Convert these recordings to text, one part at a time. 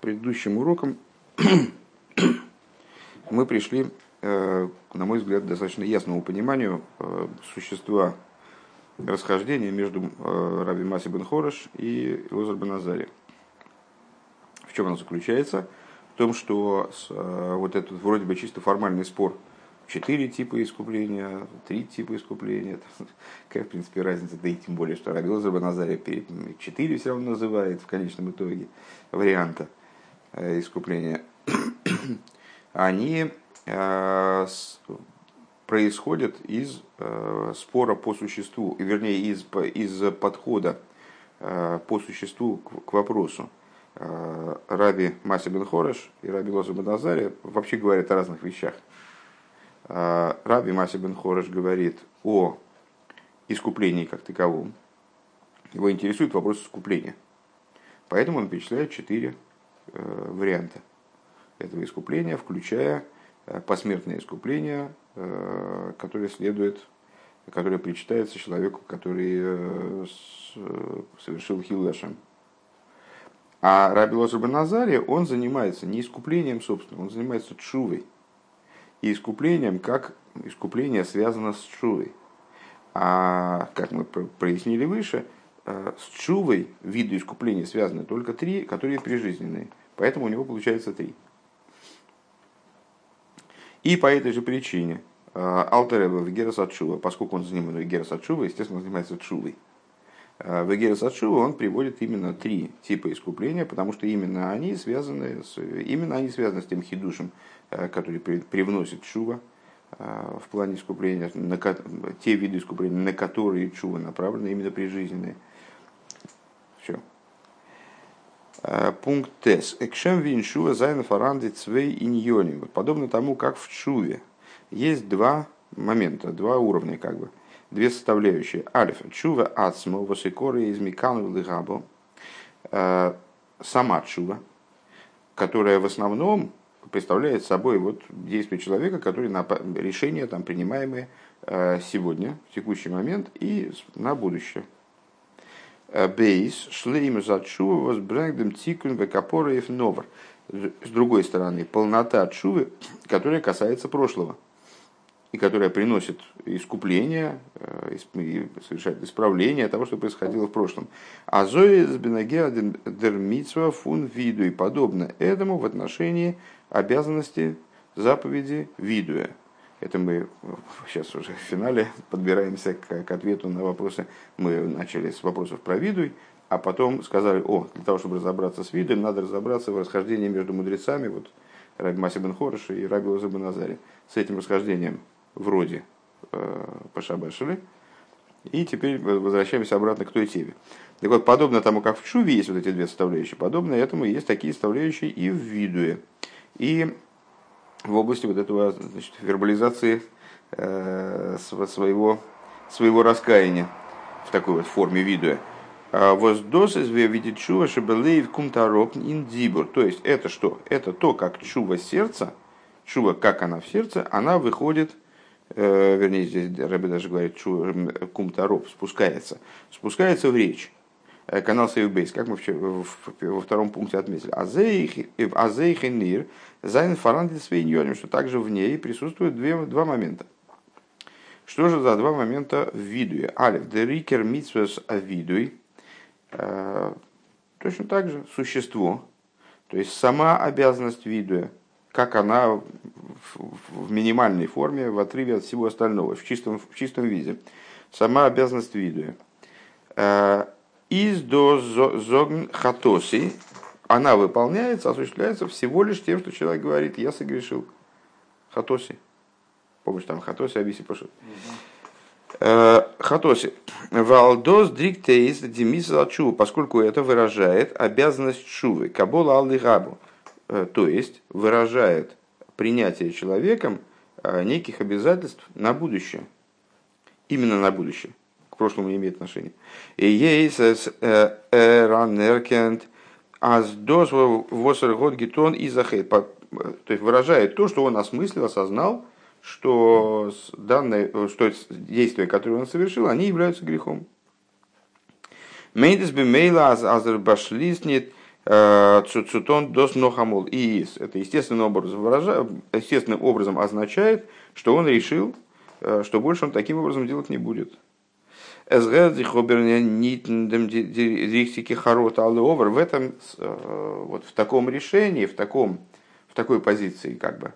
предыдущим уроком мы пришли, э, на мой взгляд, достаточно ясному пониманию э, существа расхождения между э, Раби Маси бен Хореш и Лозер бен Азари. В чем оно заключается? В том, что вот этот вроде бы чисто формальный спор четыре типа искупления, три типа искупления. Какая, в принципе, разница, да и тем более, что Раби Лозер бен четыре все равно называет в конечном итоге варианта. Э, искупления, они э, происходят из э, спора по существу, вернее, из, из подхода по существу к вопросу. Раби Маси бен Хореш и Раби Лоза бен Азари вообще говорят о разных вещах. Раби Маси бен Хореш говорит о искуплении как таковом. Его интересует вопрос искупления. Поэтому он перечисляет четыре Э, варианты этого искупления, включая э, посмертное искупление, э, которое следует, которое причитается человеку, который совершил хилашем. А Раби Лозер Назаре, он занимается не искуплением, собственно, он занимается чувой. И искуплением, как искупление связано с чувой. А, как мы прояснили выше, с чувой виду искупления связаны только три, которые прижизненные. Поэтому у него получается три. И по этой же причине э, Алтереба в Герас Атшува, поскольку он занимается Герас Атшува, естественно, занимается Чувой. Э, в Герас Атшува он приводит именно три типа искупления, потому что именно они связаны с, именно они связаны с тем хидушем, который привносит Чува в плане искупления, на, те виды искупления, на которые Чува направлены именно прижизненные. Все. Э, пункт Тес. Экшем виншува зайна фаранди цвей иньоним. Подобно тому, как в чуве. Есть два момента, два уровня, как бы. Две составляющие. Альфа. Чува ацмо восикоры из микану лигабо. Э, сама чува, которая в основном представляет собой вот действие человека, который на решения там, принимаемые э, сегодня, в текущий момент и на будущее. Э, бейс шлейм зачува возбрэнгдем тикун векапораев новар. С другой стороны, полнота чувы, которая касается прошлого и которая приносит искупление, э, и совершает исправление того, что происходило в прошлом. А Зои с дермитсва фун виду и подобно этому в отношении обязанности заповеди видуя. Это мы сейчас уже в финале подбираемся к, к ответу на вопросы. Мы начали с вопросов про видуй, а потом сказали, о, для того, чтобы разобраться с видом, надо разобраться в расхождении между мудрецами, вот Раби Маси бен Хорыш и Раби Лоза бен Азари. С этим расхождением вроде э, пошабашили. И теперь возвращаемся обратно к той теме. Так вот, подобно тому, как в Чуве есть вот эти две составляющие, подобно этому есть такие составляющие и в Видуе. И в области вот этого значит, вербализации э, своего, своего раскаяния в такой вот форме видуя. А Воздос из видит чува шебелеев кумтароп индибур. То есть это что? Это то, как чува сердца, чува, как она в сердце, она выходит, э, вернее, здесь Рэбби даже говорит, чува кумтароп спускается, спускается в речь. Э, канал Сейвбейс, как мы во втором пункте отметили. Азейхенир, Зайн Фарандит Свейньоним, что также в ней присутствуют две, два момента. Что же за два момента в видуе? Алиф, дерикер митсвес авидуй, э, точно так же существо, то есть сама обязанность видуя, как она в минимальной форме, в отрыве от всего остального, в чистом, в чистом виде. Сама обязанность видуя э, из до зогн хатоси, она выполняется, осуществляется всего лишь тем, что человек говорит, я согрешил. Хатоси. Помнишь, там хатоси, абиси пошут. Э, хатоси. Валдос дриктейс демис чува, поскольку это выражает обязанность чувы. Кабола алдыгабу. Э, то есть выражает принятие человеком э, неких обязательств на будущее. Именно на будущее прошлому не имеет отношения. И есть ранеркент аз дос восер год гетон и захейт. То есть выражает то, что он осмыслил, осознал, что данное, что действия, которые он совершил, они являются грехом. Мейдес бы мейла азербашлиснит Цуцутон дос нохамол иис. Это естественным образом, выража... естественным образом означает, что он решил, что больше он таким образом делать не будет. В этом, вот в таком решении, в, таком, в такой позиции, как бы,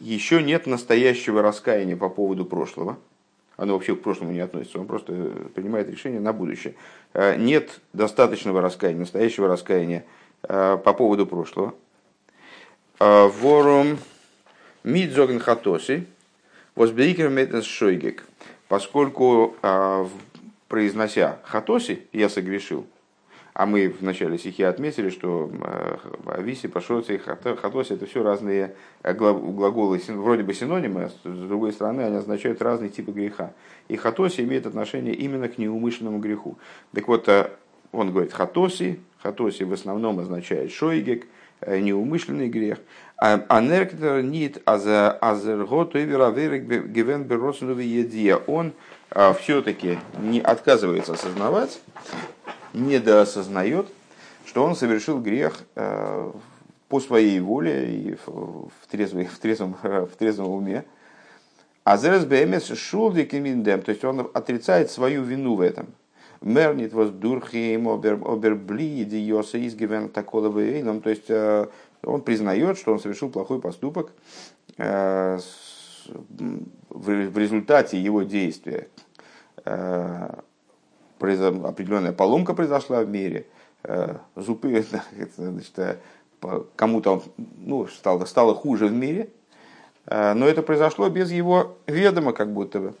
еще нет настоящего раскаяния по поводу прошлого оно вообще к прошлому не относится, он просто принимает решение на будущее. Э, нет достаточного раскаяния, настоящего раскаяния э, по поводу прошлого. Э, ворум мидзоген хатоси, возбейкер метнес шойгек. Поскольку, произнося хатоси, я согрешил, а мы в начале стихи отметили, что э, виси, пашоци хатоси это все разные э, глаголы, вроде бы синонимы, а с другой стороны они означают разные типы греха. И хатоси имеет отношение именно к неумышленному греху. Так вот, он говорит хатоси, хатоси в основном означает шойгек, неумышленный грех. А нерктер нит азерготу и гивен бероснове Он все-таки не отказывается осознавать, недоосознает, что он совершил грех э, по своей воле и в, трезвой, в, трезвом, в трезвом уме. А ЗРСБМС шулдик то есть он отрицает свою вину в этом. Мернит воз дурхим обербли диоса изгивен такого эйном, то есть э, он признает, что он совершил плохой поступок э, в результате его действия определенная поломка произошла в мире, э, зубы, значит, э, кому-то ну, стало, стало хуже в мире, э, но это произошло без его ведома, как будто бы,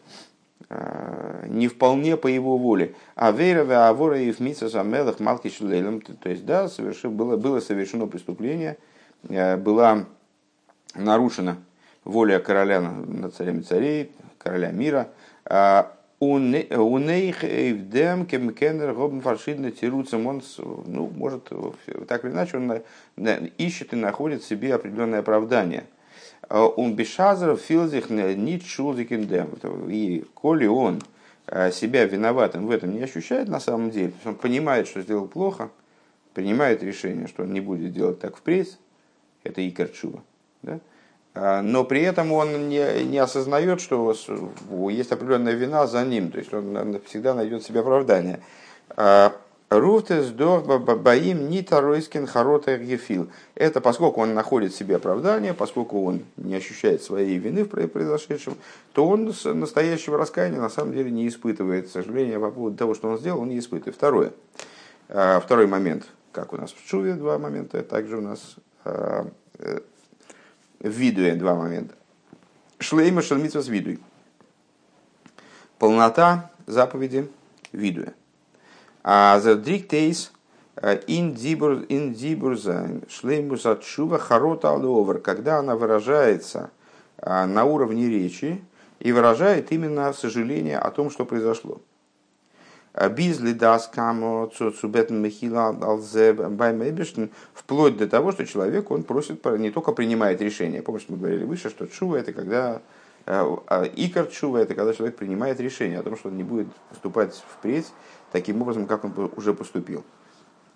не вполне по его воле. А вера авора и вмица самелах малки то есть, да, совершено, было, было совершено преступление, была нарушена воля короля над царями царей, короля мира, Унейх эйвдем кемкенер гобн фаршидно тируцем ну, может, так или иначе, он ищет и находит в себе определенное оправдание. Он бешазер филзих нит. И коли он э, себя виноватым в этом не ощущает на самом деле, он понимает, что сделал плохо, принимает решение, что он не будет делать так впредь, это и Чува. Да? А, но при этом он не, не осознает, что есть определенная вина за ним, то есть он всегда найдет себе оправдание. А, Руфтес баим ни таройскин харота ефил. Это поскольку он находит себе оправдание, поскольку он не ощущает своей вины в произошедшем, то он настоящего раскаяния на самом деле не испытывает. Сожаления по поводу того, что он сделал, он не испытывает. Второе. А, второй момент, как у нас в Чуве два момента, также у нас э, в видуе два момента. Шлейма шалмитва с видуй. Полнота заповеди видуя. А за дриктейс э, ин дибур шлеймус отшува харота аловер, когда она выражается э, на уровне речи и выражает именно сожаление о том, что произошло. Бизли дас камо цубетн михила алзе баймэбиштен, вплоть до того, что человек, он просит, не только принимает решение. Помните, мы говорили выше, что чува это когда э, а икор чува это когда человек принимает решение о том, что он не будет поступать впредь таким образом, как он уже поступил.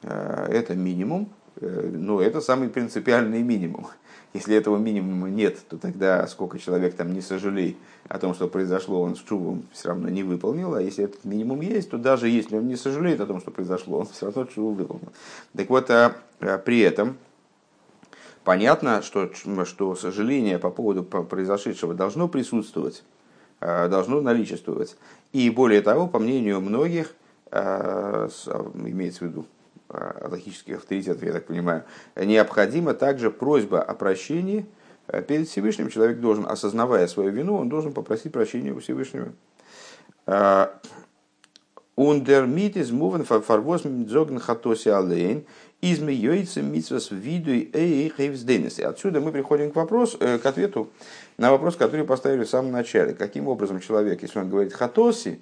Э, это минимум, э, но это самый принципиальный минимум. Если этого минимума нет, то тогда сколько человек там не сожалей о том, что произошло, он с чувом все равно не выполнил. А если этот минимум есть, то даже если он не сожалеет о том, что произошло, он все равно чуву выполнил. Так вот, а, а при этом понятно, что, что сожаление по поводу произошедшего должно присутствовать, а, должно наличествовать. И более того, по мнению многих, имеется в виду логических авторитетов, я так понимаю, необходима также просьба о прощении э, перед Всевышним. Человек должен, осознавая свою вину, он должен попросить прощения у Всевышнего. Ундермит из мувен фарвоз мидзогн хатоси алейн изме йойцем митсвас виду и Отсюда мы приходим к вопросу, э, к ответу на вопрос, который поставили в самом начале. Каким образом человек, если он говорит хатоси,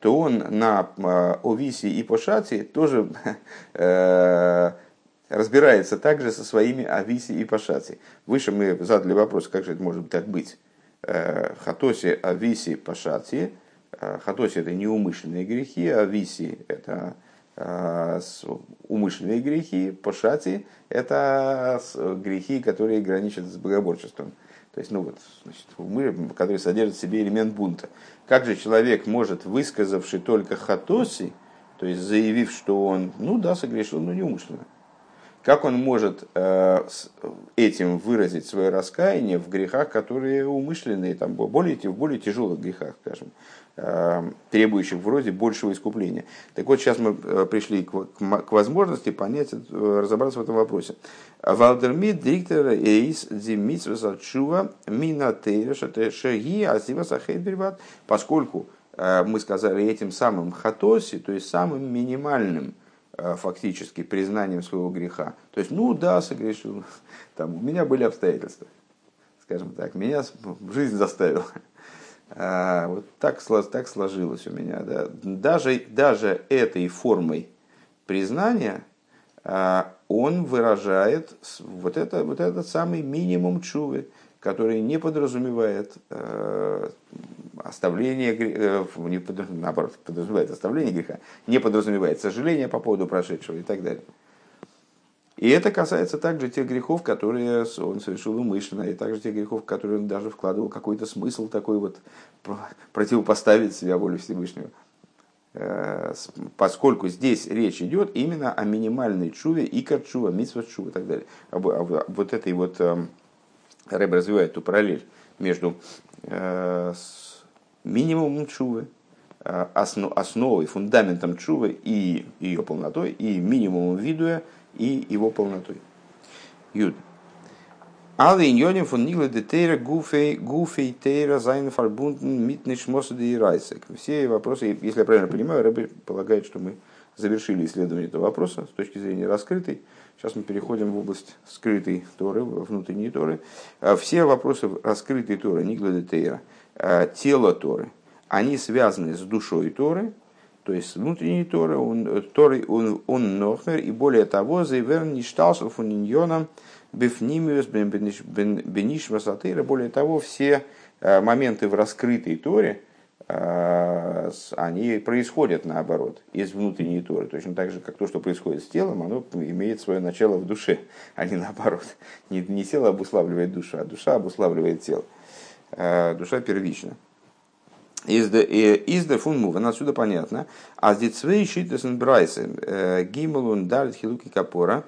то он на а, Овисе и Пошати тоже э, разбирается также со своими Ависи и Пашати. Выше мы задали вопрос, как же это может так быть. Э, Хатоси, Ависи, Пашати. Э, Хатоси это неумышленные грехи, Ависи это умышленные грехи, пошати – это грехи, которые граничат с богоборчеством. То есть, ну вот, значит, умы, который содержит в себе элемент бунта. Как же человек может, высказавший только хатоси, то есть заявив, что он, ну да, согрешил, но неумышленно, как он может э, этим выразить свое раскаяние в грехах, которые умышленные, там, более, в более тяжелых грехах, скажем, э, требующих вроде большего искупления. Так вот, сейчас мы э, пришли к, возможности понять, разобраться в этом вопросе. Валдермит диктор эйс димитсва чува минатейра шаги асива сахейдберват, поскольку мы сказали этим самым хатоси, то есть самым минимальным фактически признанием своего греха. То есть, ну да, согрешил, там, у меня были обстоятельства, скажем так, меня жизнь заставила. А, вот так, так сложилось у меня. Да. Даже, даже этой формой признания а, он выражает вот, это, вот этот самый минимум чувы, который не подразумевает э, оставление, э, не наоборот, подразумевает оставление греха, не подразумевает сожаление по поводу прошедшего и так далее. И это касается также тех грехов, которые он совершил умышленно, и также тех грехов, в которые он даже вкладывал какой-то смысл такой вот противопоставить себя воле Всевышнего. Э, поскольку здесь речь идет именно о минимальной чуве, икар чува, митсва чува и так далее. Об, об, об вот этой вот эм, Рэб развивает эту параллель между э, минимумом чувы, э, основой, фундаментом чувы и ее полнотой, и минимумом видуя и его полнотой. Юд. אלע ענינים פון נגלה דתורה גופי גופי תורה זיינען פארבונדן מיט נשמתא דאורייתא. Все вопросы, если я правильно понимаю, Рэбби полагает, что мы завершили исследование этого вопроса с точки зрения раскрытой. Сейчас мы переходим в область скрытой Торы, внутренней Торы. А все вопросы раскрытой Торы, Нигла Тейра, а, тело Торы, они связаны с душой Торы, то есть внутренней Торы, он, Торы он, он нохмер, и более того, заверн ништалсов фуниньоном бифнимиус бениш васатыра, более того, все а, моменты в раскрытой Торе – Э, они происходят наоборот, из внутренней Торы. Точно так же, как то, что происходит с телом, оно имеет свое начало в душе, а не наоборот. Не, не тело обуславливает душу, а душа обуславливает тело. Э, душа первична. Из де фун мувен, отсюда понятно. А здесь свои шитесен брайсы, э, гимелун далит хилуки капора,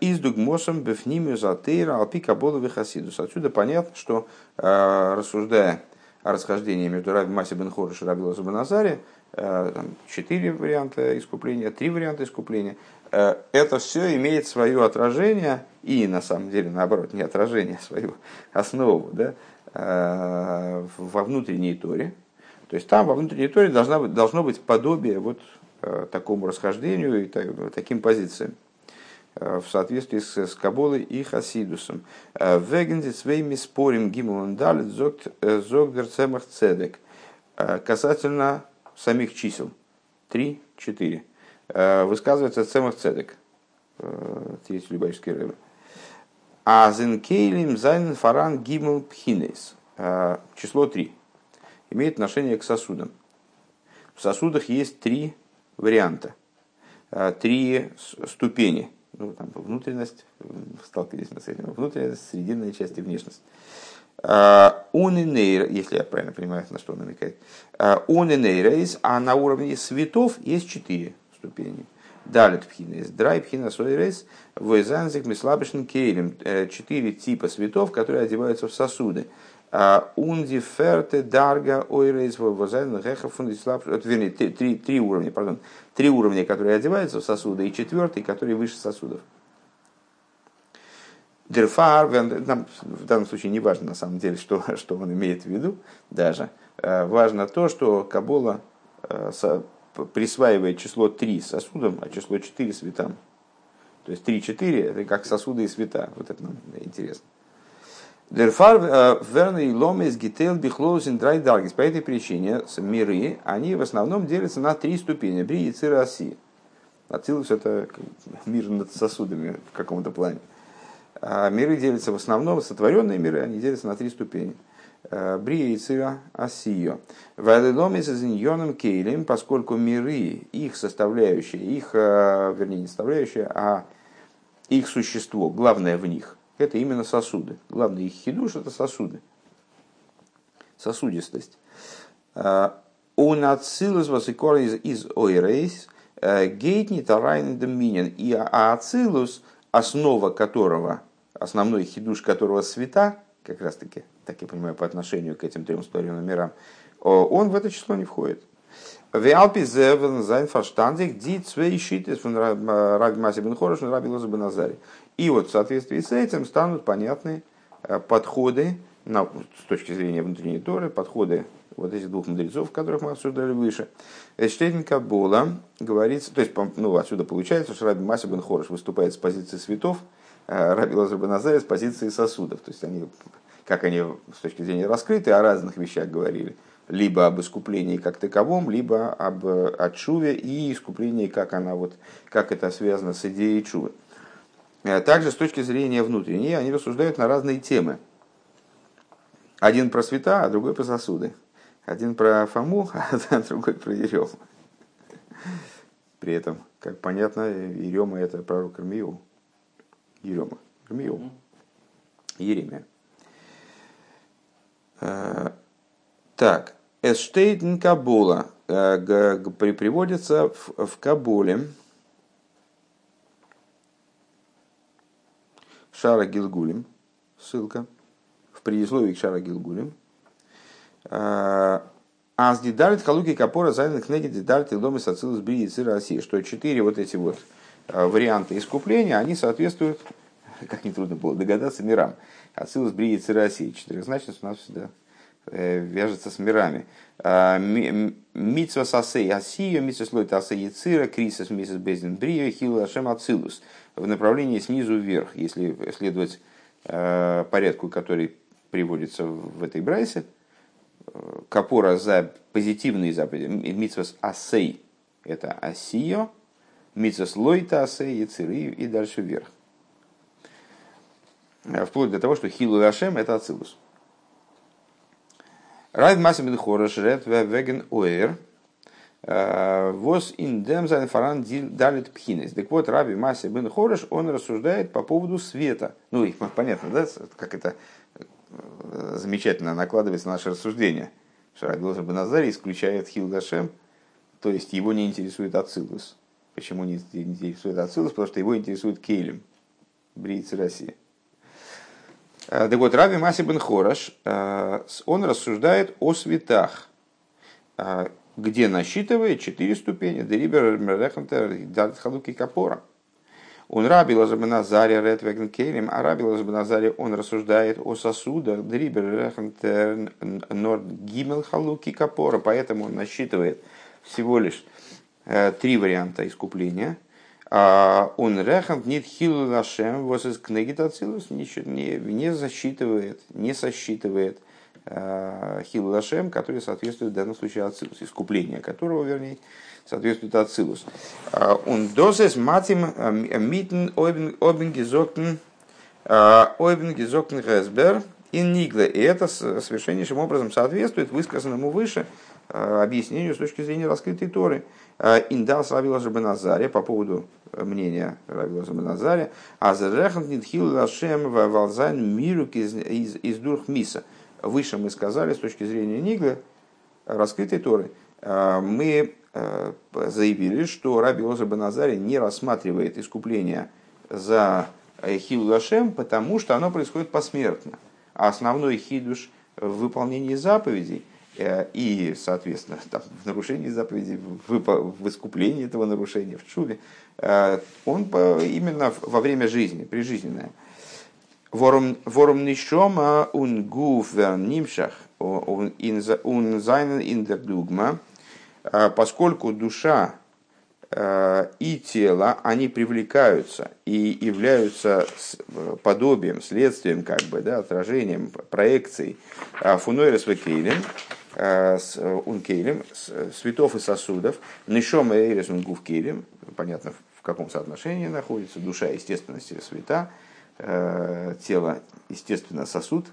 из дугмосом бефнимию затейра алпи каболовых хасидус. Отсюда понятно, что рассуждая расхождение между Раби Маси бен Хорыш и Раби Лоза бен Азари, э, четыре варианта искупления, три варианта искупления, э, это все имеет свое отражение, и на самом деле, наоборот, не отражение, а свою основу да, э, во внутренней торе. То есть там во внутренней торе должна, должно быть подобие вот такому расхождению и таким позициям. Э, в соответствии с, с Каболой и Хасидусом. Э, Вегензи своими спорим гимлон далит зогдер цемах цедек. Э, касательно самих чисел. 3, 4. Высказывается Цемах Цедек. Третий любавический Рэбе. אז אין כלים זיינען פאראן ג' בחינות. Число 3. Имеет отношение к сосудам. В сосудах есть три варианта. Три ступени – ну, там, внутренность, сталкивались с этим, внутренность, срединная часть и внешность. Унинейр, а, если я правильно понимаю, на что он намекает. Унинейрейс, а на уровне светов есть четыре ступени. Далит пхинес, драй пхина сойрейс, войзанзик мислабишн кейлем. Э, четыре типа светов, которые одеваются в сосуды. Унди ферте дарга ойрейс возайн геха фундислап. Вернее, три, три уровня, пардон. Три уровня, которые одеваются в сосуды, и четвертый, который выше сосудов. Дерфар, нам в данном случае не важно на самом деле, что, что он имеет в виду даже. Э, важно то, что Кабола э, присваивает число 3 сосудам, а число 4 светам. То есть 3-4 это как сосуды и света. Вот это нам интересно. Дерфар э, верный ломес гител даргис. По этой причине миры, они в основном делятся на три ступени. Бри и цироси. Ацилус это мир над сосудами в каком-то плане. А миры делятся в основном, сотворенные миры, они делятся на три ступени. Брия и Цира Асио. Вайлиломи с иньоном кейлем, поскольку миры, их составляющие, их, вернее, не составляющие, а их существо, главное в них, это именно сосуды. Главный их хидуш – это сосуды. Сосудистость. Он отсылус вас из, из ойрейс, гейтни тарайн доминин. И ацилус, основа которого, основной хидуш которого света, как раз таки, так я понимаю, по отношению к этим трем стороновым мирам, он в это число не входит. И вот в соответствии с этим станут понятны подходы на, с точки зрения внутренней Торы, подходы вот этих двух мудрецов, которых мы обсуждали выше. Эштейнка Бола говорится, то есть ну, отсюда получается, что Раби Маси бен Хорош выступает с позиции светов, а Раби Лазар бен с позиции сосудов. То есть они, как они с точки зрения раскрыты, о разных вещах говорили. Либо об искуплении как таковом, либо об отшуве и искуплении, как, она вот, как это связано с идеей чувы. Э, также с точки зрения внутренней они рассуждают на разные темы. Один про света, а другой про сосуды. Один про Фому, а другой про Ерему. При этом, как понятно, Ерема это пророк Ирмиу. Ерема. Ирмиу. Еремия. Э, так. Эштейтен Кабула э, приводится в Кабуле. Шара Гилгулем. Ссылка. В предисловии к Шара Гилгулем. А с дидалит халуки капора зайных книги дидалит и дома социлус бри и России, что четыре вот эти вот а, варианта искупления, они соответствуют, как нетрудно было догадаться, мирам. Ацилус бри и России. Четырехзначность у нас всегда э, вяжется с мирами. А, митсва сасей асия, митсва слой асей цира, крисис мисс безден брио, хил ашем ацилус. В направлении снизу вверх, если следовать э, порядку, который приводится в этой брайсе, капора за позитивные заповеди, митсвас асей, это асио, митсвас лойта асей, и циры, и дальше вверх. Э, вплоть до того, что хилу ашем это ацилус. Райд масим хореш ред веген оэр, э, Вос индем за фаран далит пхинес. Так вот, Раби Маси бен Хореш, он рассуждает по поводу света. Ну, понятно, да, как это замечательно накладывается на наше рассуждение. Шарабилза Баназари исключает Хилдашем, то есть его не интересует Ацилус. Почему не интересует Ацилус? Потому что его интересует Кейлем, брийцы России. Э, так вот, Раби Маси бен Хораш, э, он рассуждает о светах, э, где насчитывает четыре ступени. Дерибер Мерехантер Дальт Халуки Капора. Он раби Лазабаназаре Ретвеген Кейлем, а раби Лазабаназаре он рассуждает о сосудах Дрибер Рехантер Норд Гимел Халуки Капора, поэтому он насчитывает всего лишь три варианта искупления. А он рехант нит хилу лашем воз из книги не, не засчитывает, не сосчитывает э, хилу лашем, который соответствует в данном случае ацилус, искупление которого, вернее, соответствует Ацилус. Он дозес матим митен обен гизоктен обен гизоктен гесбер ин нигле. И это совершеннейшим образом соответствует высказанному выше объяснению с точки зрения раскрытой Торы. Индас Равила Жабаназаре по поводу мнения Равила Жабаназаре. А зарехан нитхил лашем валзайн мирук из, из, из дурх миса. Выше мы сказали с точки зрения Ниглы, раскрытой Торы, мы Э, заявили, что Раби Оза Баназари не рассматривает искупление за Хилу потому что оно происходит посмертно. А основной хидуш в выполнении заповедей э, и, соответственно, там, в нарушении заповедей, в, в искуплении этого нарушения, в чуве, э, он именно во время жизни, прижизненное. Ворум нишома ун гуф нимшах ун зайнен ин дугма – а, поскольку душа и тело, они привлекаются и являются подобием, следствием, как бы, да, отражением, проекцией фунойрес векейлем, ункейлем, светов и сосудов, нишом эйрес унгув кейлем, понятно, в каком соотношении находится, душа, естественно, света, тело, естественно, сосуд,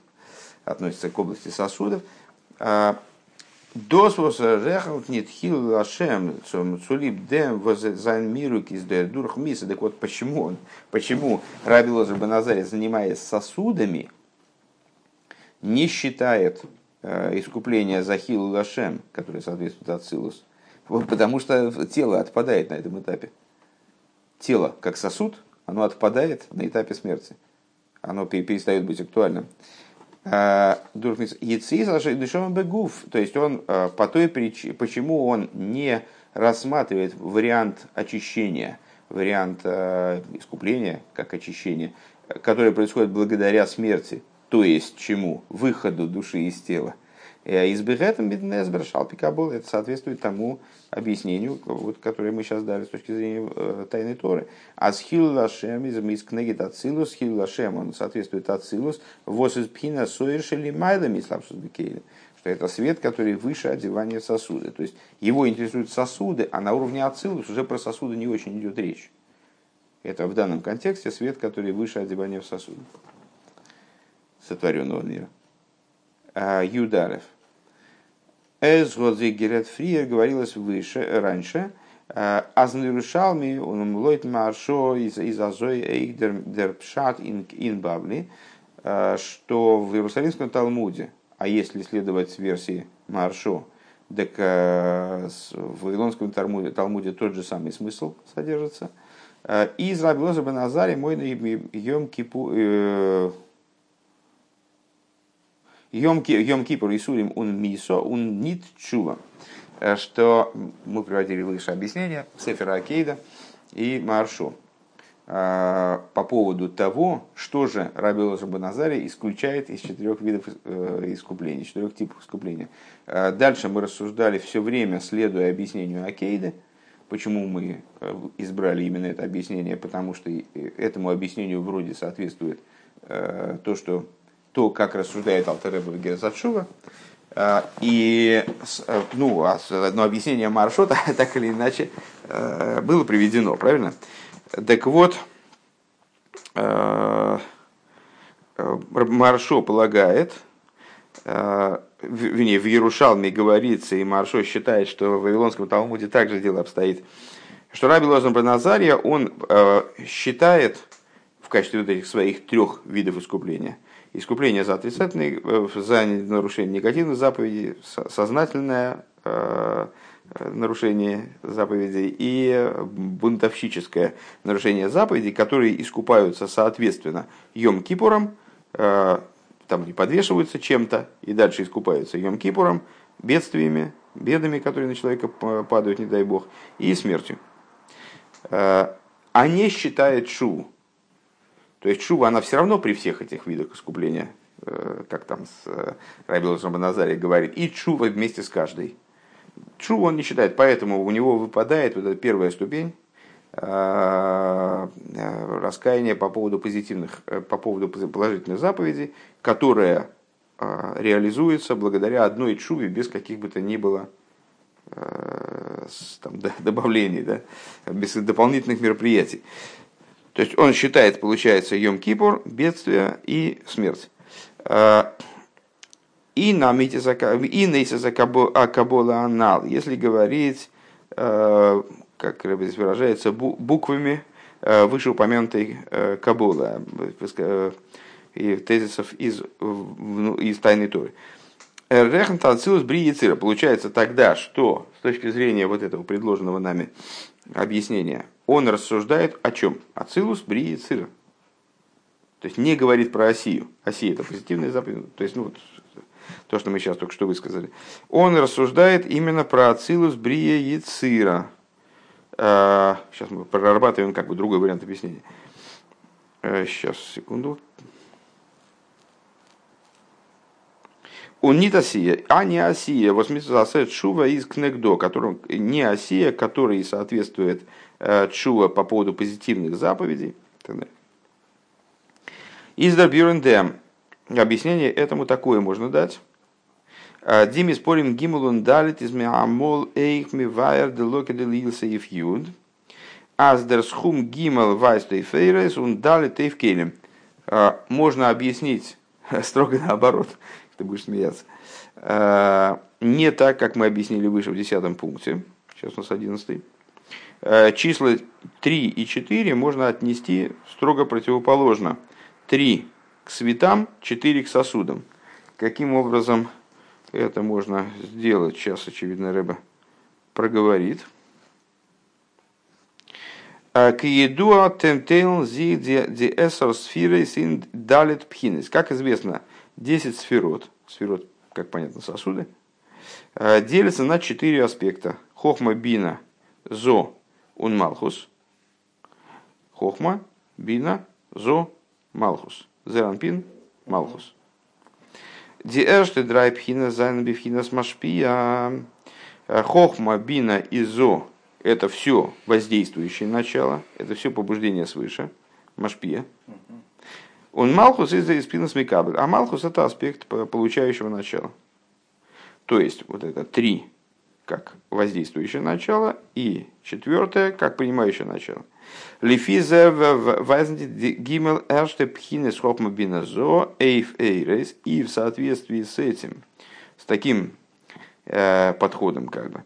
относится к области сосудов. Дос вос рехалт нет хил лашем цулип дем возайн миру киздер дурх миса. Так вот, почему он, почему Раби Лозер Баназари, занимаясь сосудами, не считает э, искупление за хил лашем, которое соответствует ацилус, потому что тело отпадает на этом этапе. Тело, как сосуд, оно отпадает на этапе смерти. Оно перестает быть актуальным. Э, бегуф, то есть он э, по той причине, почему он не рассматривает вариант очищения, вариант э, искупления как очищения, который происходит благодаря смерти, то есть чему? Выходу души из тела. Избегетом биднезбер шалпикабол, это соответствует тому объяснению, вот, которое мы сейчас дали с точки зрения э, тайной Торы. А схил лашем из мискнегит ацилус, схил лашем, он соответствует ацилус, вос из пхина совершили майлами слабсус бекейли что это свет, который выше одевания сосуды. То есть его интересуют сосуды, а на уровне ацилус уже про сосуды не очень идет речь. Это в данном контексте свет, который выше одевания в сосуды сотворенного мира. А, Юдарев. Эзгодзи Герет Фриер говорилось выше, раньше. Азнирушалми он лойт маршо из азой эйдер дер пшат ин бабли, что в Иерусалимском Талмуде, а если следовать версии Маршо, так в Вавилонском Талмуде, Талмуде тот же самый смысл содержится. И из Рабилоза Беназари мой Йом Кипу Йом Кипур и Сурим он мисо, он нит чува. Э, что мы приводили выше объяснение Сефера Акейда и Маршу э, по поводу того, что же Раби Назарий исключает из четырех видов э, искупления, четырех типов искупления. Дальше мы рассуждали все время, следуя объяснению Акейда, Почему мы избрали именно это объяснение? Потому что этому объяснению вроде соответствует то, что то, как рассуждает Алтереба в Герзатшува. А, и э, ну, а одно объяснение маршрута, так или иначе, э, было приведено, правильно? Так вот, э, Маршо полагает, вернее, в Ярушалме говорится, и Маршо считает, что в Вавилонском Талмуде также дело обстоит, что Раби Лозан Браназария, он считает в качестве вот этих своих трех видов искупления – искупление за отрицательные, э, за нарушение негативных заповедей, сознательное э, нарушение заповедей и бунтовщическое нарушение заповедей, которые искупаются соответственно Йом-Кипуром, э, там не подвешиваются чем-то и дальше искупаются Йом-Кипуром, бедствиями, бедами, которые на человека падают, не дай бог, и смертью. А не считает Шу, то есть шува, она все равно при всех этих видах искупления, э, как там с э, Рабилосом Назаре говорит, и чува вместе с каждой. Чуву он не считает, поэтому у него выпадает вот эта первая ступень э, раскаяния по поводу позитивных, по поводу положительных заповедей, которая реализуется благодаря одной чуве без каких бы то ни было там, добавлений, да, без дополнительных мероприятий. То есть он считает, получается, Йом-Кипур, бедствие и смерть. А, и на и нейса Кабола Анал, если говорить, а, как здесь выражается, буквами а, вышеупомянутой Кабола, и тезисов из, из Тайной Торы. Рехн Танцилус Бри Получается тогда, что с точки зрения вот этого предложенного нами объяснения, он рассуждает о чем? О цилус, брии, цира. То есть не говорит про Осию. Осия это позитивная заповедь. То есть, ну, вот, то, что мы сейчас только что высказали. Он рассуждает именно про Ацилус, Брия и Цира. Сейчас мы прорабатываем как бы другой вариант объяснения. Сейчас, а, секунду. Он не Осия, а не. Вот смысл Шува из Кнегдо, которым не Осия, который соответствует Э, чува по поводу позитивных заповедей. Издер Бюрендем. Объяснение этому такое можно дать. «Э, Дими спорим гимулун далит из меамол эйх мивайер де локе де лилса юд. Аздер схум гимал вайстой фейрес он далит эйв келем. Можно объяснить строго наоборот, ты будешь смеяться. Не так, как мы объяснили выше в десятом пункте. Сейчас у нас одиннадцатый. Числа 3 и 4 можно отнести строго противоположно. 3 к светам, 4 к сосудам. Каким образом это можно сделать? Сейчас, очевидно, Рэба проговорит. К едуа темтейл зи ди эсор сфиры син далит пхинес. Как известно, 10 сферот, сферот, как понятно, сосуды, э, делятся на четыре аспекта. Хохма, бина, зо, ун малхус. Хохма, бина, зо, малхус. Зеранпин, малхус. די ערשטע דריי בחינות זיינען בחינת משפיע. Хохма, бина и зо – это все воздействующее начало, это все побуждение свыше, машпия. און מלכות איז בחינת מקבל, а Малхус это аспект получающего начала. То есть вот это три как воздействующее начало и четвертое как принимающее начало. לפי זה гимел эрште пхинес хопма зо эйф эйрес и в соответствии с этим, с таким Э, подходом как бы.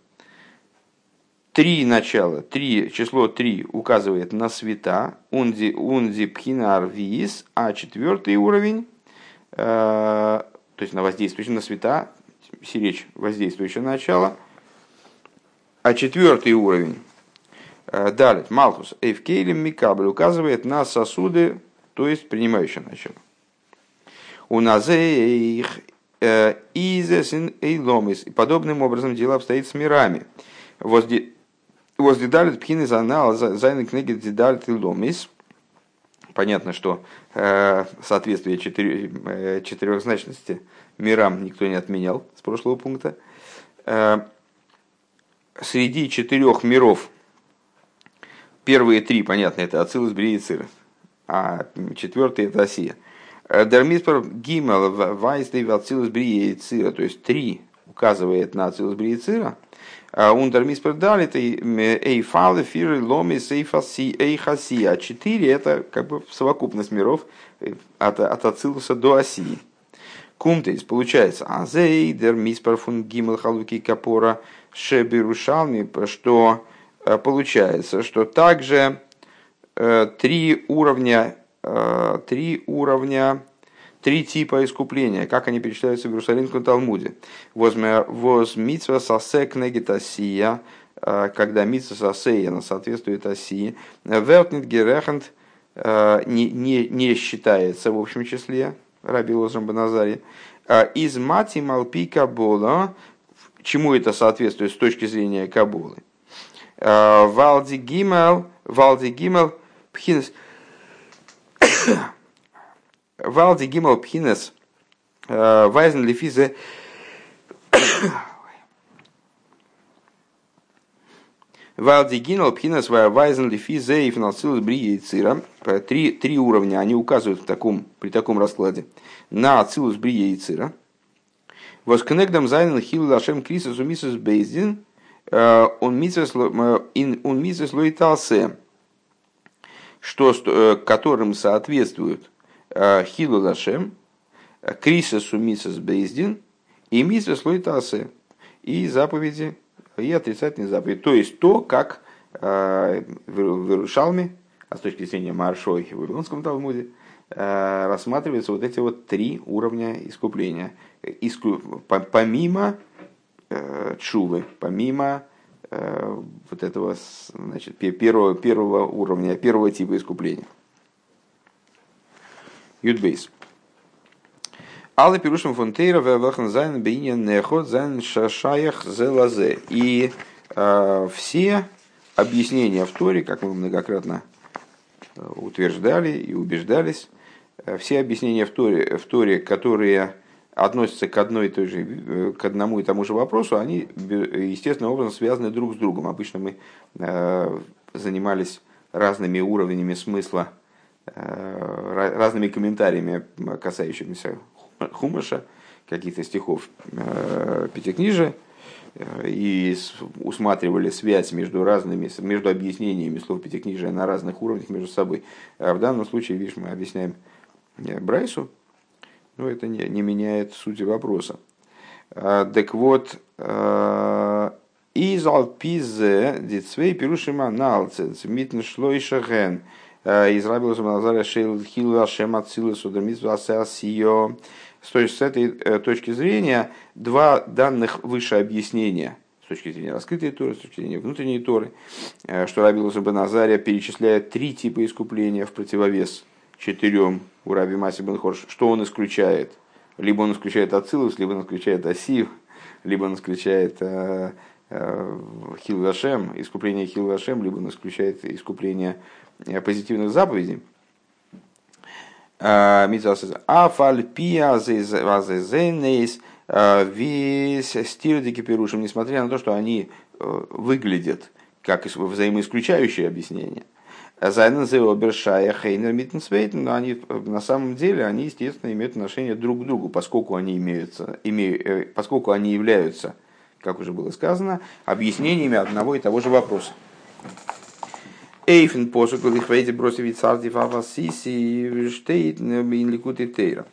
Три начала, три, число три указывает на света, унди, унди пхинар виис, а четвертый уровень, э, то есть на воздействующее на света, сиречь воздействующее начало, а четвертый уровень, э, далее, Малхус, Эйвкейлем Микабль указывает на сосуды, то есть принимающее начало. У назеих Изесин эйломис. И подобным образом дело обстоит с мирами. Возле далит пхины занал зайны книги дидалит ломис. Понятно, что э, соответствие э, четырехзначности мирам никто не отменял с прошлого пункта. Э, среди четырех миров первые три, понятно, это Ацилус, Брия и Цира, а четвертый это Осия – Дермиспер Гимел Вайсдей Вацилус Брия и Цира, то есть три указывает на Цилус Брия и Цира. Он Дермиспер далит Эйфалы Фиры Ломи Сейфаси Эйхаси, а четыре это как бы совокупность миров э, от, от Ацилуса до Осии. Кумтейс получается Азей Дермиспер фун Гимел Халуки Капора Шебирушалми, что э, получается, что также э, три уровня три уровня, три типа искупления, как они перечисляются в Иерусалимском Талмуде. Воз митсва сасек негитасия, э, когда митсва сасея она соответствует осии. Велтнит герехент э, не, не, не считается в общем числе, Раби Лозрам Баназари. Из мати малпи кабола, чему это соответствует с точки зрения кабулы. Валди гимел, валди гимел, пхинес, Валди гимал пхинес э, вайзен лифизе Валди гинал пхинес вайзен лифизе и финансилус брия и цира. Три, три уровня они указывают в таком, при таком раскладе на ацилус брия и цира. Воскнегдам зайнен хил лашем крисус умисус бейздин э, он мисус э, лоиталсе что, э, которым соответствуют э, Хилу Лашем, Криса Сумисас Бейздин и Миса Слойтасе, и заповеди, и отрицательные заповеди. То есть то, как э, в Иерушалме, а с точки зрения Маршой в Вавилонском Талмуде, рассматриваются вот эти вот три уровня искупления. Иску, помимо чувы, помимо Э, вот этого значит, первого, первого уровня, первого типа искупления. Юд-бейс. אלע פירושים פון תורה וועלכע זיינען בענין אחד זיינען שייך זה לזה. И э, все объяснения в Торе, как мы многократно э, утверждали и убеждались, э, все объяснения в Торе, в Торе которые относятся к, одной и той же, э, к одному и тому же вопросу, они естественным образом связаны друг с другом. Обычно мы э, занимались разными уровнями смысла, разными комментариями, касающимися хумаша, каких-то стихов пятикнижия, и усматривали связь между разными, между объяснениями слов пятикнижия на разных уровнях между собой. А в данном случае, видишь, мы объясняем Брайсу, Но это не, не меняет сути вопроса. Так вот, из Алпизе дицвей пирушима налцец митн шлойшаген из Рабилуса Назаря Шейл Хилла Шема Цилус Удамитва Асио. С этой точки зрения, два данных выше объяснения – с точки зрения раскрытой Торы, с точки зрения внутренней Торы, что Раби Луза Назария перечисляет три типа искупления в противовес четырем у Раби Маси Бен Хорш. Что он исключает? Либо он исключает Ацилус, либо он исключает Асив, либо он исключает э, э, Хилвашем, искупление Хилвашем, либо он исключает искупление э, позитивных заповедей. Афальпия зезенейс весь стирдики пирушим, несмотря на то, что они выглядят как взаимоисключающие объяснения. Зайнен Зеобершая Хейнер Миттенсвейтен, но они на самом деле, они, естественно, имеют отношение друг к другу, поскольку они, имеются, имеют, поскольку они являются, как уже было сказано, объяснениями одного и того же вопроса. Эйфен посук их вейте бросивит царти фавасиси штейт инликут и тейра.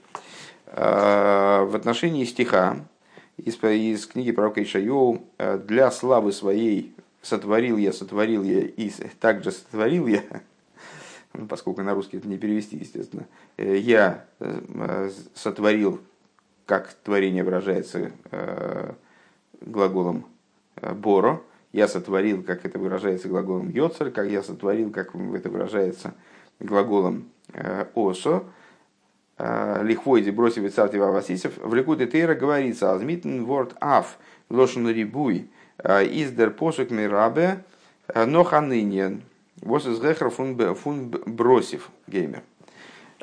В отношении стиха из, из книги пророка Ишайоу для славы своей сотворил я, сотворил я и также сотворил я, ну, поскольку на русский это не перевести, естественно, я сотворил, как творение выражается глаголом боро, я сотворил, как это выражается глаголом йоцер, как я сотворил, как это выражается глаголом осо, лихвойди бросив царти васисев, в Ликуте Тейра говорится, азмитн ворд аф, лошен рибуй, Издер посук мирабе, но ханынен. Вот из гехра фун бросив геймер.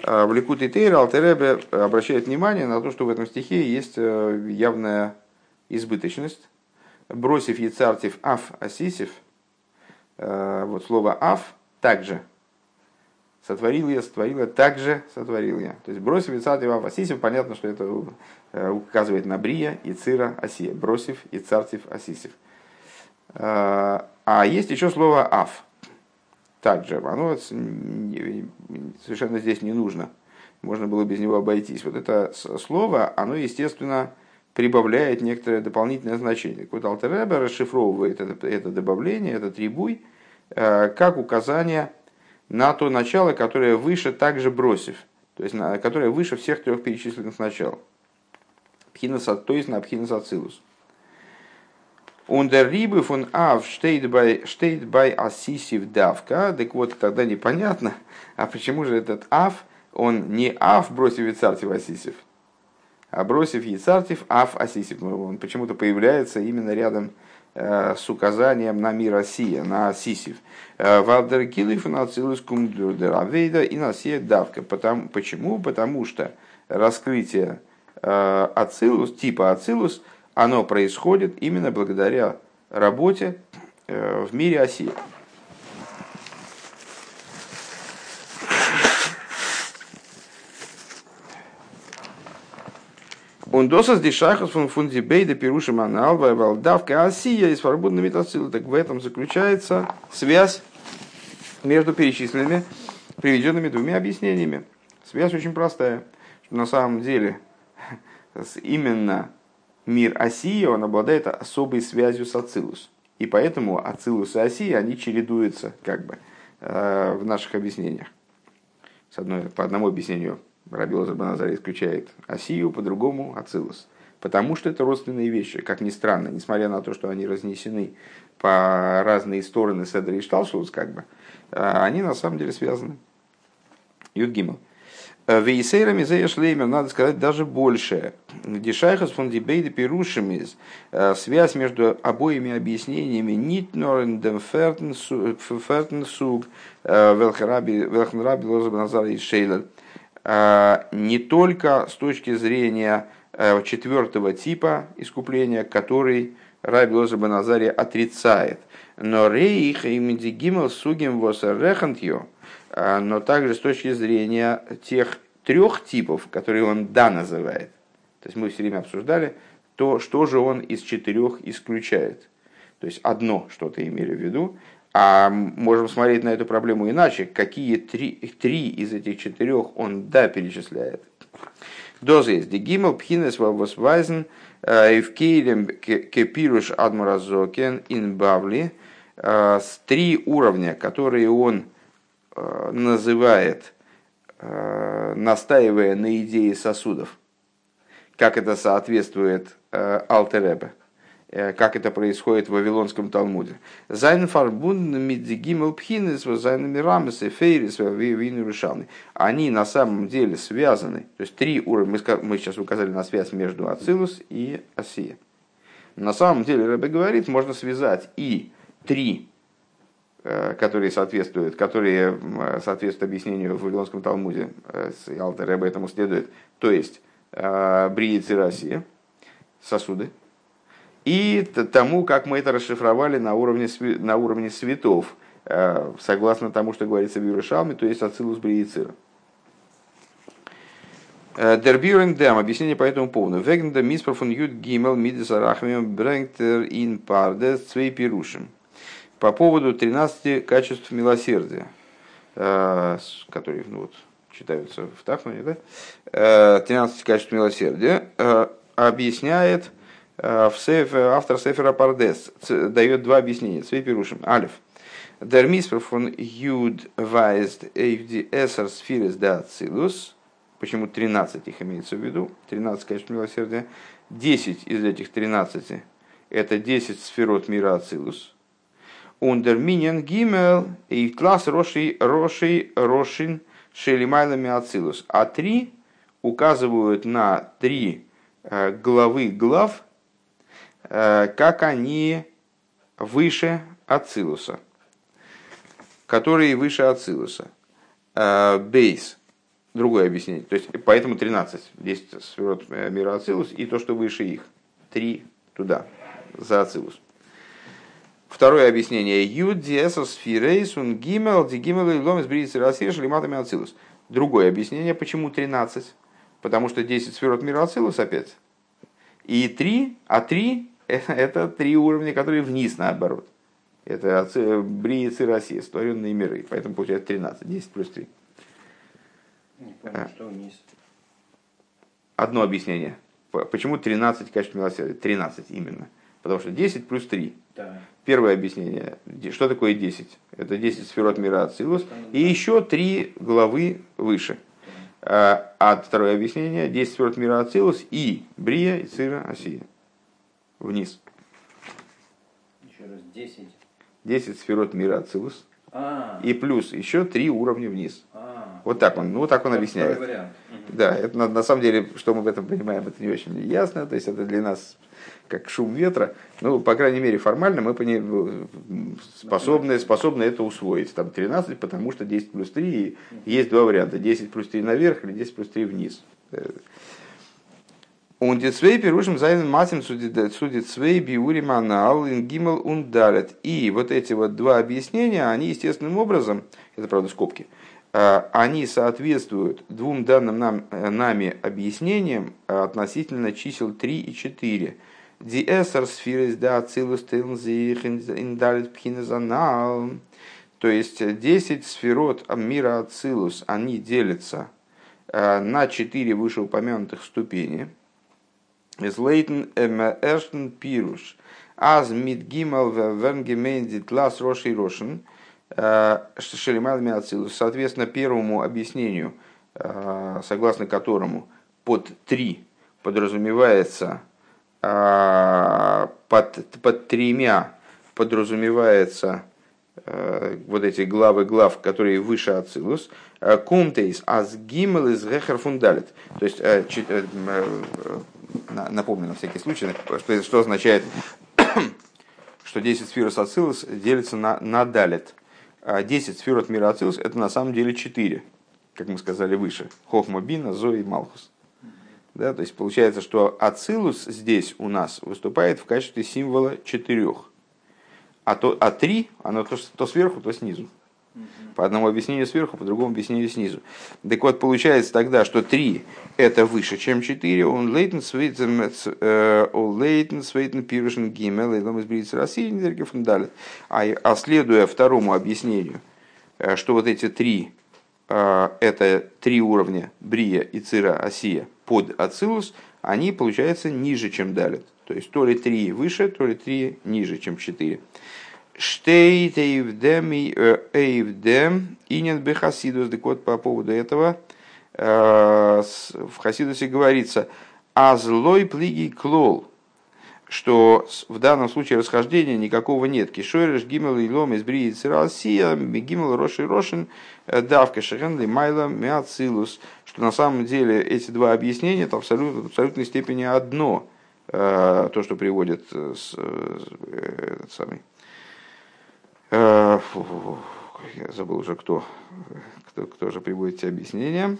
В Ликуте Тейра Алтеребе обращает внимание на то, что в этом стихе есть явная избыточность. Бросив яцартив аф асисив, вот слово аф также сотворил я, сотворил я, также сотворил я. То есть бросив яцартив аф асисив, понятно, что это указывает на брия, и цира, асия. Бросив яцартив асисив. А, а есть еще слово «аф». Также оно совершенно здесь не нужно. Можно было без него обойтись. Вот это слово, оно, естественно, прибавляет некоторое дополнительное значение. Вот Алтереба расшифровывает это, это добавление, этот рибуй, э, как указание на то начало, которое выше также бросив, то есть на, которое выше всех трех перечисленных начал. Пхинас, то есть на пхинас ацилус. Ундер рибы фон ав штейт бай асисив давка. Так вот, тогда непонятно, а почему же этот ав, он не ав бросив яцартив асисив, а бросив яцартив ав асисив. Он почему-то появляется именно рядом э, с указанием на мир Россия, на асисив. Э, Валдер килиф на ацилус кумдер авейда и на давка. Почему? Потому что раскрытие э, ацилус, типа ацилус – оно происходит именно благодаря работе в мире оси. Он досас дишахас фун фунди бейда пируша маналва валдавка осия из свободной метацилы. Так в этом заключается связь между перечисленными, приведенными двумя объяснениями. Связь очень простая. Что на самом деле именно мир Осии, он обладает особой связью с Ацилус. И поэтому Ацилус и Осия, они чередуются как бы э, в наших объяснениях. С одной, по одному объяснению Раби Лазар исключает Осию, по-другому Ацилус. Потому что это родственные вещи, как ни странно, несмотря на то, что они разнесены по разные стороны Седра и Шталшус, как бы, э, они на самом деле связаны. Юдгимл. Э, Вейсейра Мизея Шлеймер, надо сказать, даже больше. Дишайхас фон Дибейда Пирушимиз. Э, связь между обоими объяснениями Нитнорендем Фертенсуг э, Велхенраби Лозабаназар и Шейлер. Не только с точки зрения четвертого типа искупления, который Раби Лозабаназари отрицает. Но рейх и Мидигимел Сугим Восарехантьо – а, но также с точки зрения тех трех типов, которые он да называет. То есть мы все время обсуждали то, что же он из четырех исключает. То есть одно что-то имели в виду, а можем смотреть на эту проблему иначе. Какие три, три из этих четырех он да перечисляет. Доза есть. Дегимал пхинес вайзен в кейлем кепируш адмуразокен ин бавли. С три уровня, которые он называет, настаивая на идее сосудов, как это соответствует Алтеребе Э, как это происходит в Вавилонском Талмуде. Зайн фарбун мидзигимел пхинес зайн мирамес и фейрис вину Они на самом деле связаны. То есть три уровня. Мы сейчас указали на связь между Ацилус и Осия. На самом деле, Рэбе говорит, можно связать и три э, которые соответствуют, которые соответствуют объяснению в Вавилонском Талмуде, э, с Алтер Рэбе этому следует, то есть Бриец и Россия, сосуды, и тому, как мы это расшифровали на уровне, на уровне светов, э, согласно тому, что говорится в Юришалме, то есть Ацилус Бриицира. Э, Дербюрен дем, объяснение по этому поводу. Вегнда миспрофун ют гимел мидес арахмием брэнгтер ин пардес цвей пирушим. По поводу 13 качеств милосердия, э, которые ну, вот, читаются в Тахмане, да? 13 качеств милосердия, объясняет Э, в сефер, автор Сефера Пардес дает два объяснения. Цвейпирушим. Алиф. Der Misper Юд weist auf die der Atzilus. Почему 13 их имеется в виду? 13, конечно, милосердия. 10 из этих 13 это 10 сферот мира Ацилус. Ундер Миньян Гимел и класс Роши Роши Рошин Шелимайлами Ацилус. А три указывают на три э, главы глав Э, как они выше Ацилуса, которые выше Ацилуса. Э, бейс. Другое объяснение. То есть, поэтому 13. 10 сферот э, мира Ацилус и то, что выше их. Три туда, за Ацилус. Второе объяснение. Юд диэсос фирейсун гимел дигимел и ломис бридис расир шлематами Ацилус. Другое объяснение, почему 13. Потому что 10 сферот мира Ацилус опять. И 3, а 3 это три уровня, которые вниз наоборот. Это Бриец и Россия, створенные миры. Поэтому получается 13, 10 плюс 3. Не понял, а. что вниз. Одно объяснение. Почему 13 качеств милосердия? 13 именно. Потому что 10 плюс 3. Да. Первое объяснение. Что такое 10? Это 10 сферот мира Ацилус. И еще 3 главы выше. Да. А второе объяснение. 10 сферот мира Ацилус и Брия и Цира Осия вниз. Еще раз, 10. 10 сферот мира Ацилус. А. И плюс еще три уровня вниз. А. Вот так он, ну, вот так он объясняет. Да, это на, на самом деле, что мы в этом понимаем, это не очень ясно. То есть это для нас как шум ветра. Ну, по крайней мере, формально мы способны, способны это усвоить. Там 13, потому что 10 плюс 3, есть два варианта. 10 плюс 3 наверх или 10 плюс 3 вниз. Э, он децвей пирушим зайнен матин судит свей биури манал гимел ундалет. И вот эти вот два объяснения, они естественным образом, это правда скобки, а, они соответствуют двум данным нам, э, нами объяснениям относительно чисел 3 и 4. Диэсер сфирис да ацилус тилнзих индалит пхинезанал. То есть 10 сферот мира ацилус, они делятся э, на 4 вышеупомянутых ступени – Leiten im ersten Pirush. Аз мит гимал вен гемейндит лас роши рошен. Шелемал миацилус. Соответственно, первому объяснению, согласно которому под три подразумевается под, под тремя подразумевается вот эти главы глав, которые выше Ацилус, кумтейс аз гимел из гехер фундалит. То есть напомню на всякий случай, что, что означает, что 10 сферос Ацилус делится на, на далит. 10 сферот мира Ацилус это на самом деле 4, как мы сказали выше. Хохма, Бина, Зои и Малхус. Да, то есть получается, что Ацилус здесь у нас выступает в качестве символа четырех. А, то, а три, оно то, то сверху, то снизу. По одному объяснению сверху, по другому объяснению снизу. Так вот, получается тогда, что 3 это выше, чем 4. Он лейтен свейтен лейтен свейтен пирушен гимел, и лом изберется России, не далее. А, а следуя второму объяснению, э, что вот эти три это три уровня Брия и Цира Осия под Ацилус, они, получается, ниже, чем Далит. То есть то ли три выше, то ли три ниже, чем четыре. Штейт эйвдем эйвдем инен бехасидус. Так вот, по поводу этого в Хасидусе говорится «А злой плиги клол» что в данном случае расхождения никакого нет. Кишойреш гимел и лом из брии циралсия, гимел роши рошин, э, давка шехенли майла миацилус. Что на самом деле эти два объяснения это абсолютно, в абсолютной степени одно. Э, то, что приводит э, с, этот самый, я забыл уже кто, кто, кто же приводит эти объяснения.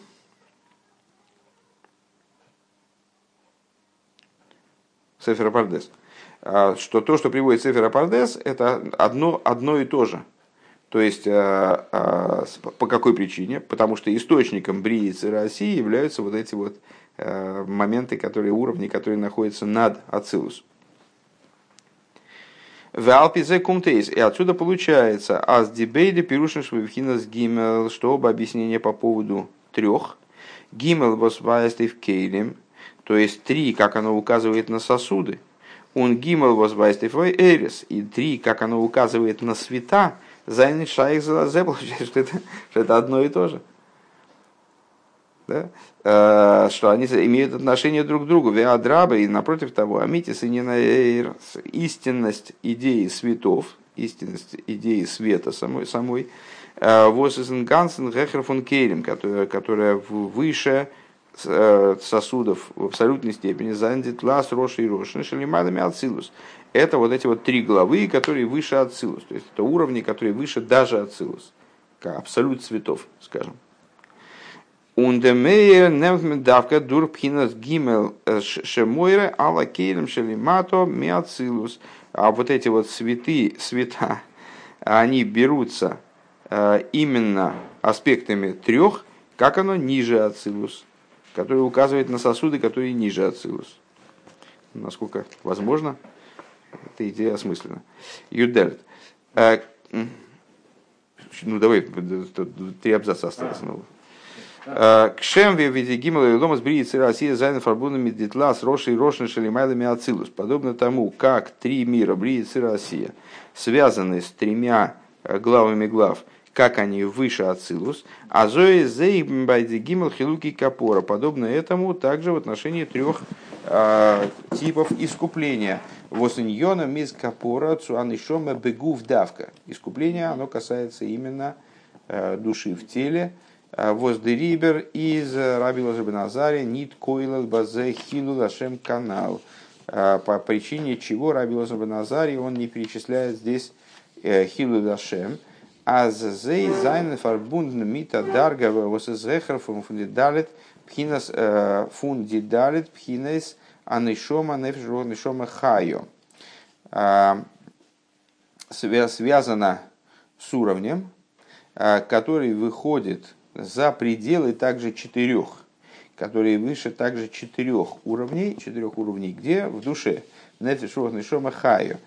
Сефера Пардес, а, что то, что приводит Сефера Пардес, это одно, одно и то же. То есть, а, а, по какой причине? Потому что источником Брии и России являются вот эти вот моменты, которые, уровни, которые находятся над Ацилус. В Алпизе Кумтейс. И отсюда получается, аз дебейде пирушин швивхинас гимел, что оба объяснения по поводу трех. Гимел восвайстив кейлем, то есть три, как оно указывает на сосуды, он гимел возвайстифой эрис, и три, как оно указывает на света, зайны шайх залазе, получается, что это, что это одно и то же. Да? Э, что они имеют отношение друг к другу. Веадраба и напротив того, амитис и не истинность идеи светов, истинность идеи света самой, самой э, Восисен Гансен Гехер фон Кейлем, которая, которая выше Э, сосудов в абсолютной степени зандит лас роши и роши шалимадами ацилус. Это вот эти вот три главы, которые выше ацилус. То есть это уровни, которые выше даже ацилус. Как абсолют цветов, скажем. Ундемея давка дур пхинас гимел э, шемойре ала кейлем шалимато миацилус. А вот эти вот цветы, цвета, они берутся э, именно аспектами трех, как оно ниже ацилус который указывает на сосуды, которые ниже Ацилус. Насколько возможно, эта идея осмыслена. Юдельт. Э, ну, давай, три абзаца осталось снова. Кшем виде гимала и лома сбриется Россия зайна фарбунами дитлас роши и рошны шалимайлами ацилус. Подобно тому, как три мира, бриется Россия, связаны с тремя э, главами глав, как они выше Ацилус, а Зои Зейбайди Гимл Хилуки Капора. Подобно этому также в отношении трех э, типов искупления. Восыньона миз Капора Цуанишома Бегув Давка. Искупление, оно касается именно э, души в теле. Воздерибер из Рабила Жабиназари Нит Койлас Базе Хилу Лашем Канал. По причине чего Рабила Жабиназари он не перечисляет здесь Хилу Лашем. Аз зей зайнен фарбунден мита дарга фун фундидалит пхинас фундидалит пхинес анишома нефшро нишома хайо. Связано с уровнем, который выходит за пределы также четырех, которые выше также четырех уровней, четырех уровней, где в душе. Нефшро нишома хайо.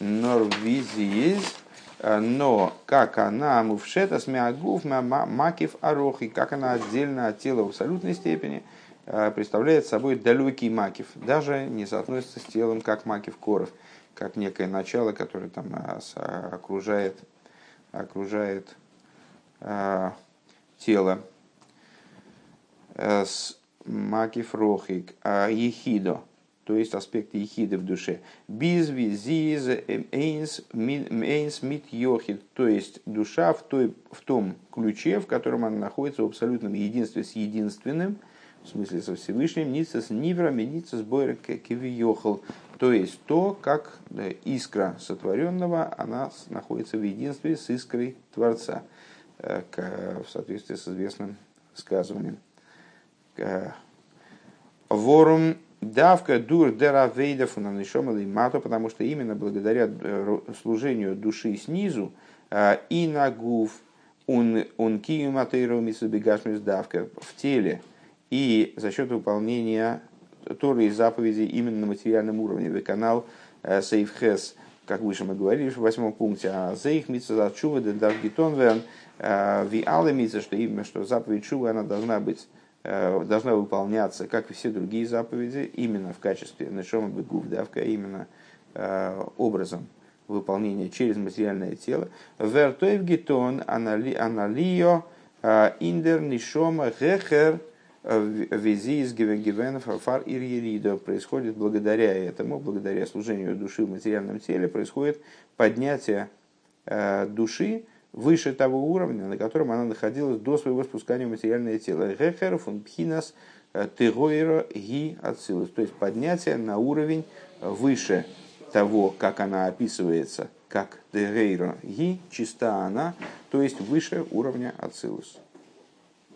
Норвизиез Э, но как она мувшета смягув макив арохи, как она отдельно от тела в абсолютной степени э, представляет собой далекий макив, даже не соотносится с телом как макив коров, как некое начало, которое там э, окружает, окружает тело с макив рохик, ехидо то есть аспект ехиды в душе. Бизви, зиз, эйнс, эйнс, мит, йохид, то есть душа в, той, в том ключе, в котором она находится в абсолютном единстве с единственным, в смысле со Всевышним, ница с ниврами, ница с бойра кивиохал, то есть то, как искра сотворенного, она находится в единстве с искрой Творца, э, в соответствии с известным сказыванием. Ворум Давка дур деравейда фунанишома мато, потому что именно благодаря э, служению души снизу э, и на гуф он он давка в теле и за счет выполнения Торы и заповедей именно на материальном уровне. Вы канал э, Сейфхес как выше мы говорили в восьмом пункте, а за их митца за чува де даргитон вен ви алла митца, что именно что заповедь чува, она должна быть должна выполняться, как и все другие заповеди, именно в качестве нашома бегув, давка, именно образом выполнения через материальное тело. Вертоев гетон аналио индер нишома гехер вези из фар ирьеридо происходит благодаря этому, благодаря служению души в материальном теле, происходит поднятие э, души выше того уровня, на котором она находилась до своего спускания в материальное тело. Гехер фун пхинас э, тегойро ги ацилус. То есть поднятие на уровень выше того, как она описывается, как тегейро ги, чиста она, то есть выше уровня ацилус.